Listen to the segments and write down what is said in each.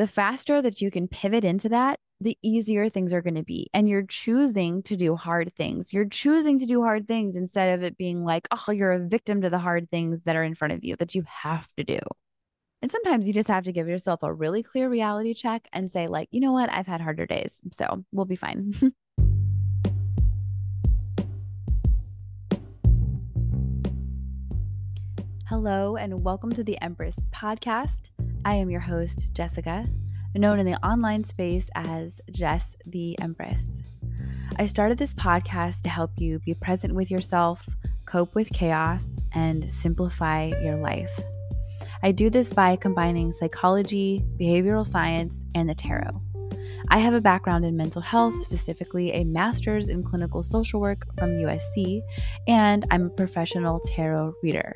the faster that you can pivot into that, the easier things are going to be. And you're choosing to do hard things. You're choosing to do hard things instead of it being like, oh, you're a victim to the hard things that are in front of you that you have to do. And sometimes you just have to give yourself a really clear reality check and say, like, you know what? I've had harder days. So we'll be fine. Hello, and welcome to the Empress podcast. I am your host, Jessica, known in the online space as Jess the Empress. I started this podcast to help you be present with yourself, cope with chaos, and simplify your life. I do this by combining psychology, behavioral science, and the tarot. I have a background in mental health, specifically a master's in clinical social work from USC, and I'm a professional tarot reader.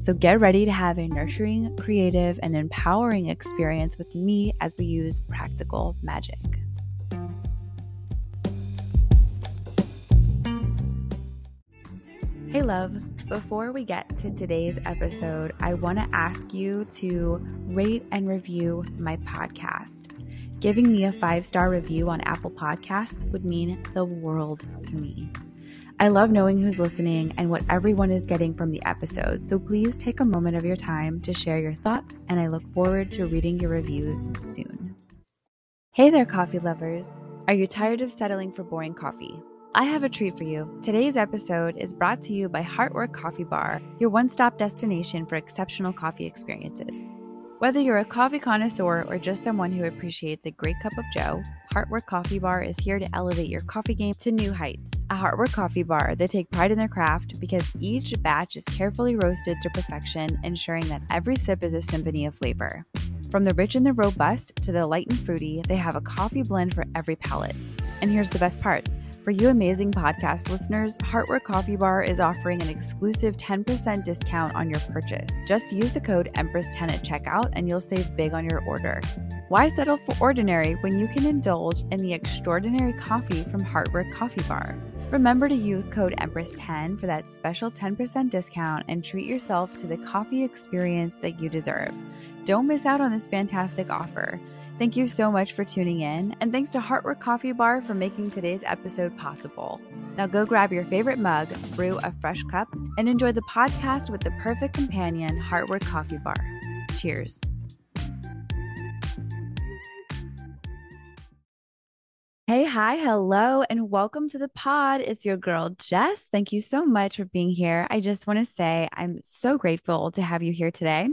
So get ready to have a nurturing, creative, and empowering experience with me as we use practical magic. Hey, love. Before we get to today's episode, I want to ask you to rate and review my podcast. Giving me a five star review on Apple Podcasts would mean the world to me. I love knowing who's listening and what everyone is getting from the episode, so please take a moment of your time to share your thoughts, and I look forward to reading your reviews soon. Hey there, coffee lovers! Are you tired of settling for boring coffee? I have a treat for you. Today's episode is brought to you by Heartwork Coffee Bar, your one stop destination for exceptional coffee experiences. Whether you're a coffee connoisseur or just someone who appreciates a great cup of joe, Heartwork Coffee Bar is here to elevate your coffee game to new heights. At Heartwork Coffee Bar, they take pride in their craft because each batch is carefully roasted to perfection, ensuring that every sip is a symphony of flavor. From the rich and the robust to the light and fruity, they have a coffee blend for every palate. And here's the best part for you amazing podcast listeners, Heartwork Coffee Bar is offering an exclusive 10% discount on your purchase. Just use the code Empress10 at checkout and you'll save big on your order. Why settle for ordinary when you can indulge in the extraordinary coffee from Heartwork Coffee Bar? Remember to use code Empress10 for that special 10% discount and treat yourself to the coffee experience that you deserve. Don't miss out on this fantastic offer. Thank you so much for tuning in, and thanks to Heartwork Coffee Bar for making today's episode possible. Now go grab your favorite mug, brew a fresh cup, and enjoy the podcast with the perfect companion, Heartwork Coffee Bar. Cheers. Hey, hi, hello, and welcome to the pod. It's your girl, Jess. Thank you so much for being here. I just want to say I'm so grateful to have you here today.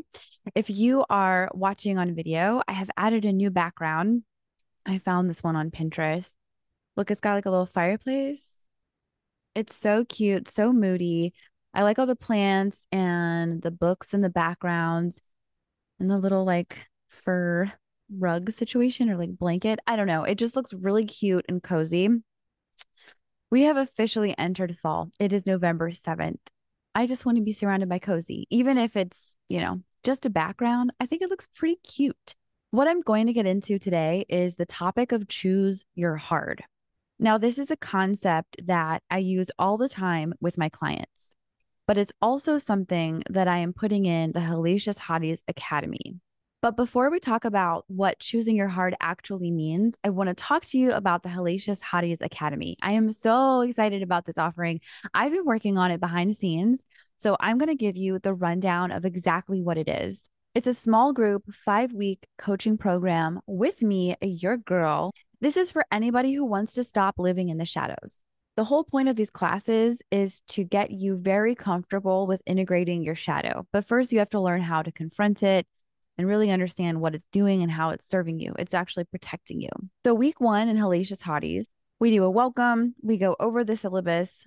If you are watching on video, I have added a new background. I found this one on Pinterest. Look, it's got like a little fireplace. It's so cute, so moody. I like all the plants and the books in the backgrounds and the little like fur rug situation or like blanket. I don't know. It just looks really cute and cozy. We have officially entered fall. It is November 7th. I just want to be surrounded by cozy, even if it's, you know, just a background, I think it looks pretty cute. What I'm going to get into today is the topic of choose your hard. Now, this is a concept that I use all the time with my clients, but it's also something that I am putting in the Hellacious Hotties Academy. But before we talk about what choosing your hard actually means, I want to talk to you about the Hellacious Hotties Academy. I am so excited about this offering. I've been working on it behind the scenes so I'm going to give you the rundown of exactly what it is. It's a small group, five week coaching program with me, your girl. This is for anybody who wants to stop living in the shadows. The whole point of these classes is to get you very comfortable with integrating your shadow. But first, you have to learn how to confront it and really understand what it's doing and how it's serving you. It's actually protecting you. So, week one in Hellacious Hotties, we do a welcome, we go over the syllabus,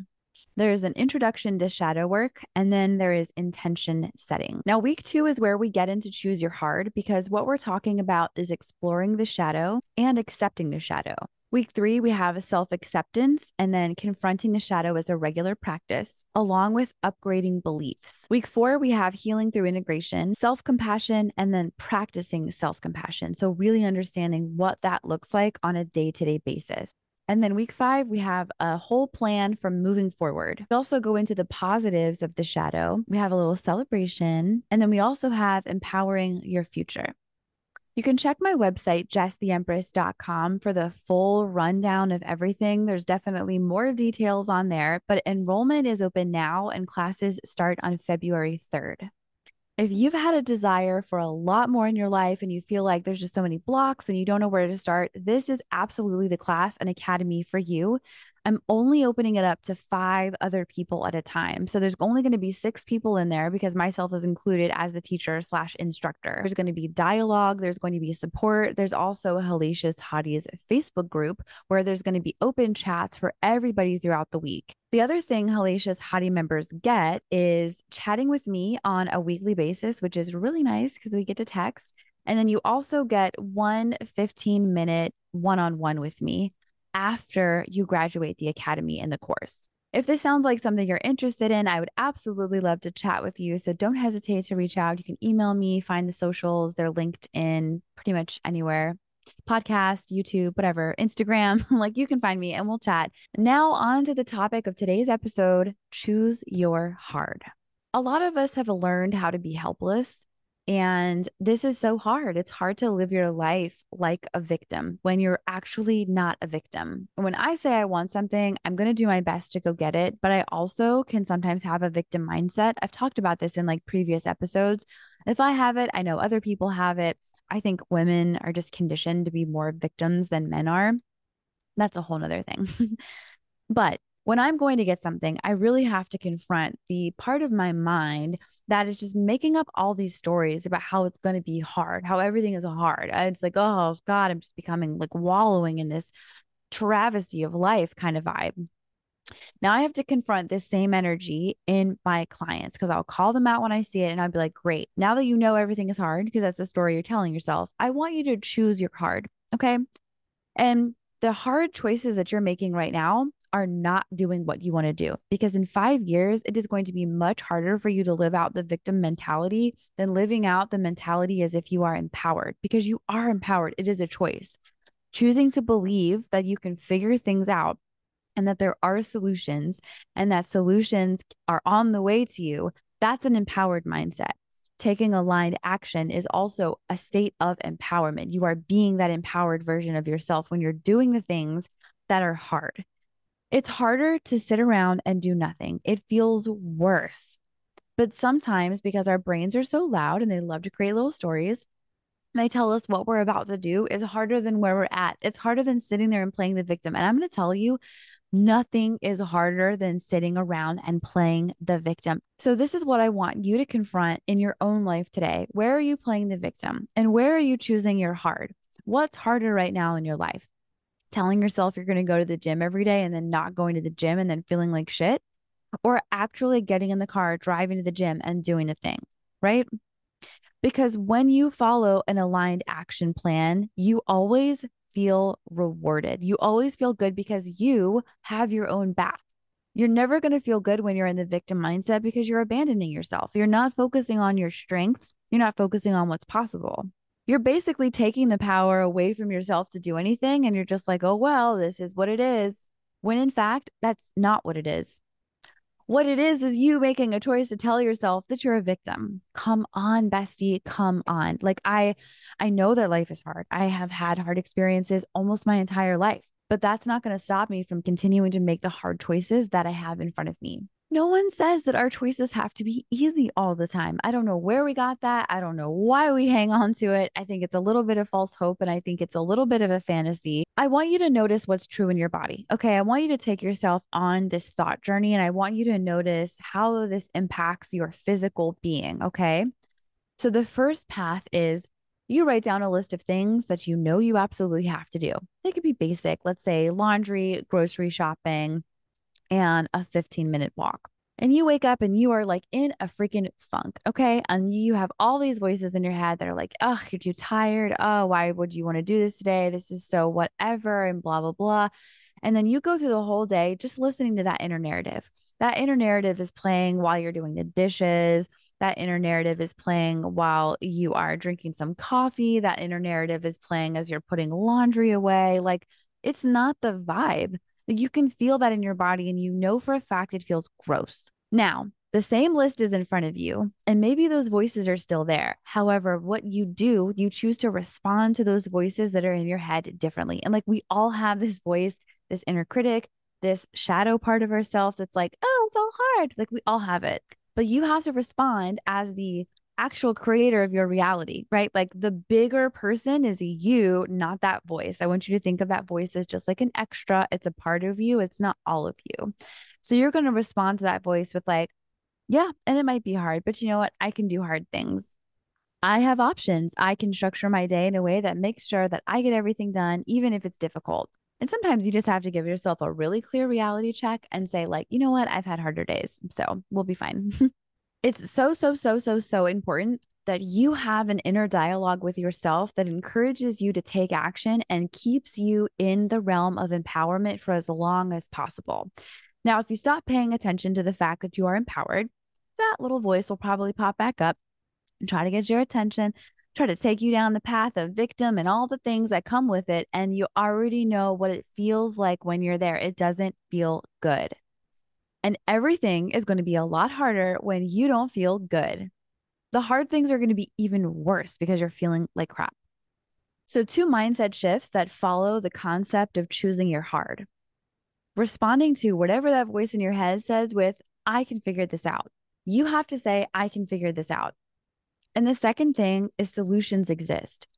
there's an introduction to shadow work, and then there is intention setting. Now, week two is where we get into choose your hard because what we're talking about is exploring the shadow and accepting the shadow. Week three, we have self acceptance and then confronting the shadow as a regular practice, along with upgrading beliefs. Week four, we have healing through integration, self compassion, and then practicing self compassion. So, really understanding what that looks like on a day to day basis. And then week five, we have a whole plan from moving forward. We also go into the positives of the shadow. We have a little celebration. And then we also have empowering your future. You can check my website, jesstheempress.com, for the full rundown of everything. There's definitely more details on there, but enrollment is open now and classes start on February 3rd. If you've had a desire for a lot more in your life and you feel like there's just so many blocks and you don't know where to start, this is absolutely the class and academy for you. I'm only opening it up to five other people at a time. So there's only going to be six people in there because myself is included as the teacher slash instructor. There's going to be dialogue, there's going to be support. There's also Hellacious Hotties Facebook group where there's going to be open chats for everybody throughout the week. The other thing Hellacious Hottie members get is chatting with me on a weekly basis, which is really nice because we get to text. And then you also get one 15 minute one on one with me after you graduate the academy and the course. If this sounds like something you're interested in, I would absolutely love to chat with you. So don't hesitate to reach out. You can email me, find the socials, they're linked in pretty much anywhere podcast, YouTube, whatever, Instagram. like you can find me and we'll chat. Now, on to the topic of today's episode choose your hard. A lot of us have learned how to be helpless and this is so hard. It's hard to live your life like a victim when you're actually not a victim. When I say I want something, I'm going to do my best to go get it. But I also can sometimes have a victim mindset. I've talked about this in like previous episodes. If I have it, I know other people have it. I think women are just conditioned to be more victims than men are. That's a whole nother thing. but when I'm going to get something, I really have to confront the part of my mind that is just making up all these stories about how it's going to be hard, how everything is hard. Uh, it's like, oh God, I'm just becoming like wallowing in this travesty of life kind of vibe. Now I have to confront this same energy in my clients because I'll call them out when I see it and I'll be like, great, now that you know everything is hard, because that's the story you're telling yourself, I want you to choose your card. Okay. And the hard choices that you're making right now are not doing what you want to do. Because in five years, it is going to be much harder for you to live out the victim mentality than living out the mentality as if you are empowered, because you are empowered. It is a choice. Choosing to believe that you can figure things out and that there are solutions and that solutions are on the way to you, that's an empowered mindset. Taking aligned action is also a state of empowerment. You are being that empowered version of yourself when you're doing the things that are hard. It's harder to sit around and do nothing. It feels worse. But sometimes, because our brains are so loud and they love to create little stories, they tell us what we're about to do is harder than where we're at. It's harder than sitting there and playing the victim. And I'm going to tell you, nothing is harder than sitting around and playing the victim. So, this is what I want you to confront in your own life today. Where are you playing the victim? And where are you choosing your hard? What's harder right now in your life? Telling yourself you're going to go to the gym every day and then not going to the gym and then feeling like shit, or actually getting in the car, driving to the gym and doing a thing, right? Because when you follow an aligned action plan, you always feel rewarded. You always feel good because you have your own back. You're never going to feel good when you're in the victim mindset because you're abandoning yourself. You're not focusing on your strengths. You're not focusing on what's possible you're basically taking the power away from yourself to do anything. And you're just like, oh, well, this is what it is. When in fact, that's not what it is. What it is, is you making a choice to tell yourself that you're a victim. Come on, bestie, come on. Like I, I know that life is hard. I have had hard experiences almost my entire life, but that's not going to stop me from continuing to make the hard choices that I have in front of me no one says that our choices have to be easy all the time. I don't know where we got that. I don't know why we hang on to it. I think it's a little bit of false hope and I think it's a little bit of a fantasy. I want you to notice what's true in your body. Okay. I want you to take yourself on this thought journey and I want you to notice how this impacts your physical being. Okay. So the first path is you write down a list of things that you know you absolutely have to do. They could be basic, let's say laundry, grocery shopping and a 15 minute walk. And you wake up and you are like in a freaking funk. Okay. And you have all these voices in your head that are like, oh, you're too tired. Oh, why would you want to do this today? This is so whatever and blah, blah, blah. And then you go through the whole day just listening to that inner narrative. That inner narrative is playing while you're doing the dishes. That inner narrative is playing while you are drinking some coffee. That inner narrative is playing as you're putting laundry away. Like it's not the vibe. Like you can feel that in your body and you know for a fact it feels gross. Now, The same list is in front of you, and maybe those voices are still there. However, what you do, you choose to respond to those voices that are in your head differently. And like we all have this voice, this inner critic, this shadow part of ourselves that's like, oh, it's all hard. Like we all have it. But you have to respond as the actual creator of your reality, right? Like the bigger person is you, not that voice. I want you to think of that voice as just like an extra. It's a part of you, it's not all of you. So you're going to respond to that voice with, like, yeah, and it might be hard, but you know what? I can do hard things. I have options. I can structure my day in a way that makes sure that I get everything done, even if it's difficult. And sometimes you just have to give yourself a really clear reality check and say, like, you know what? I've had harder days. So we'll be fine. it's so, so, so, so, so important that you have an inner dialogue with yourself that encourages you to take action and keeps you in the realm of empowerment for as long as possible. Now, if you stop paying attention to the fact that you are empowered, that little voice will probably pop back up and try to get your attention, try to take you down the path of victim and all the things that come with it. And you already know what it feels like when you're there. It doesn't feel good. And everything is going to be a lot harder when you don't feel good. The hard things are going to be even worse because you're feeling like crap. So, two mindset shifts that follow the concept of choosing your hard. Responding to whatever that voice in your head says with, I can figure this out. You have to say, I can figure this out. And the second thing is solutions exist.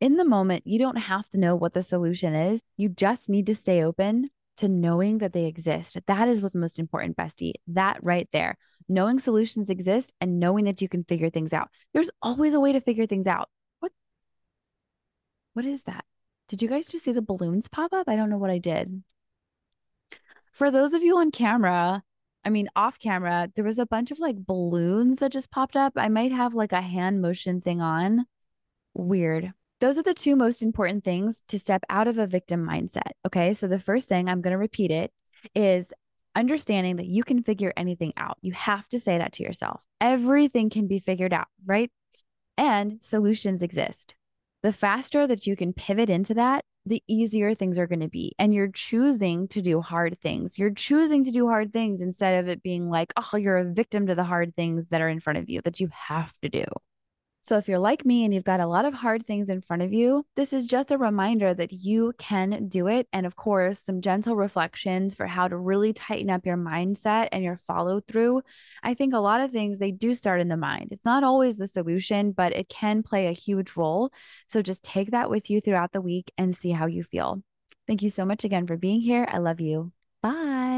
In the moment, you don't have to know what the solution is. You just need to stay open to knowing that they exist. That is what's most important, bestie. That right there. Knowing solutions exist and knowing that you can figure things out. There's always a way to figure things out. What What is that? Did you guys just see the balloons pop up? I don't know what I did. For those of you on camera, I mean, off camera, there was a bunch of like balloons that just popped up. I might have like a hand motion thing on. Weird. Those are the two most important things to step out of a victim mindset. Okay. So the first thing, I'm going to repeat it, is understanding that you can figure anything out. You have to say that to yourself. Everything can be figured out, right? And solutions exist. The faster that you can pivot into that, the easier things are going to be. And you're choosing to do hard things. You're choosing to do hard things instead of it being like, oh, you're a victim to the hard things that are in front of you that you have to do. So, if you're like me and you've got a lot of hard things in front of you, this is just a reminder that you can do it. And of course, some gentle reflections for how to really tighten up your mindset and your follow through. I think a lot of things they do start in the mind. It's not always the solution, but it can play a huge role. So, just take that with you throughout the week and see how you feel. Thank you so much again for being here. I love you. Bye.